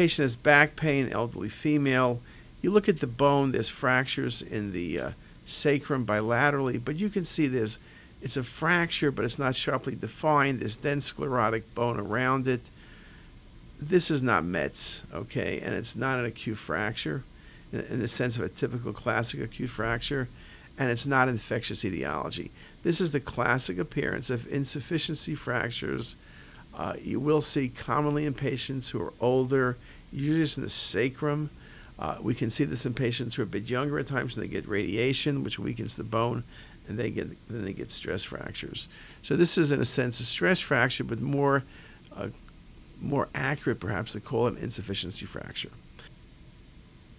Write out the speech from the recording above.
patient has back pain, elderly female. You look at the bone, there's fractures in the uh, sacrum bilaterally, but you can see there's it's a fracture, but it's not sharply defined. There's dense sclerotic bone around it. This is not METS, okay, and it's not an acute fracture in, in the sense of a typical classic acute fracture, and it's not infectious etiology. This is the classic appearance of insufficiency fractures. Uh, you will see commonly in patients who are older, usually in the sacrum. Uh, we can see this in patients who are a bit younger at times when they get radiation, which weakens the bone, and they get then they get stress fractures. So this is in a sense a stress fracture, but more uh, more accurate perhaps to call an insufficiency fracture.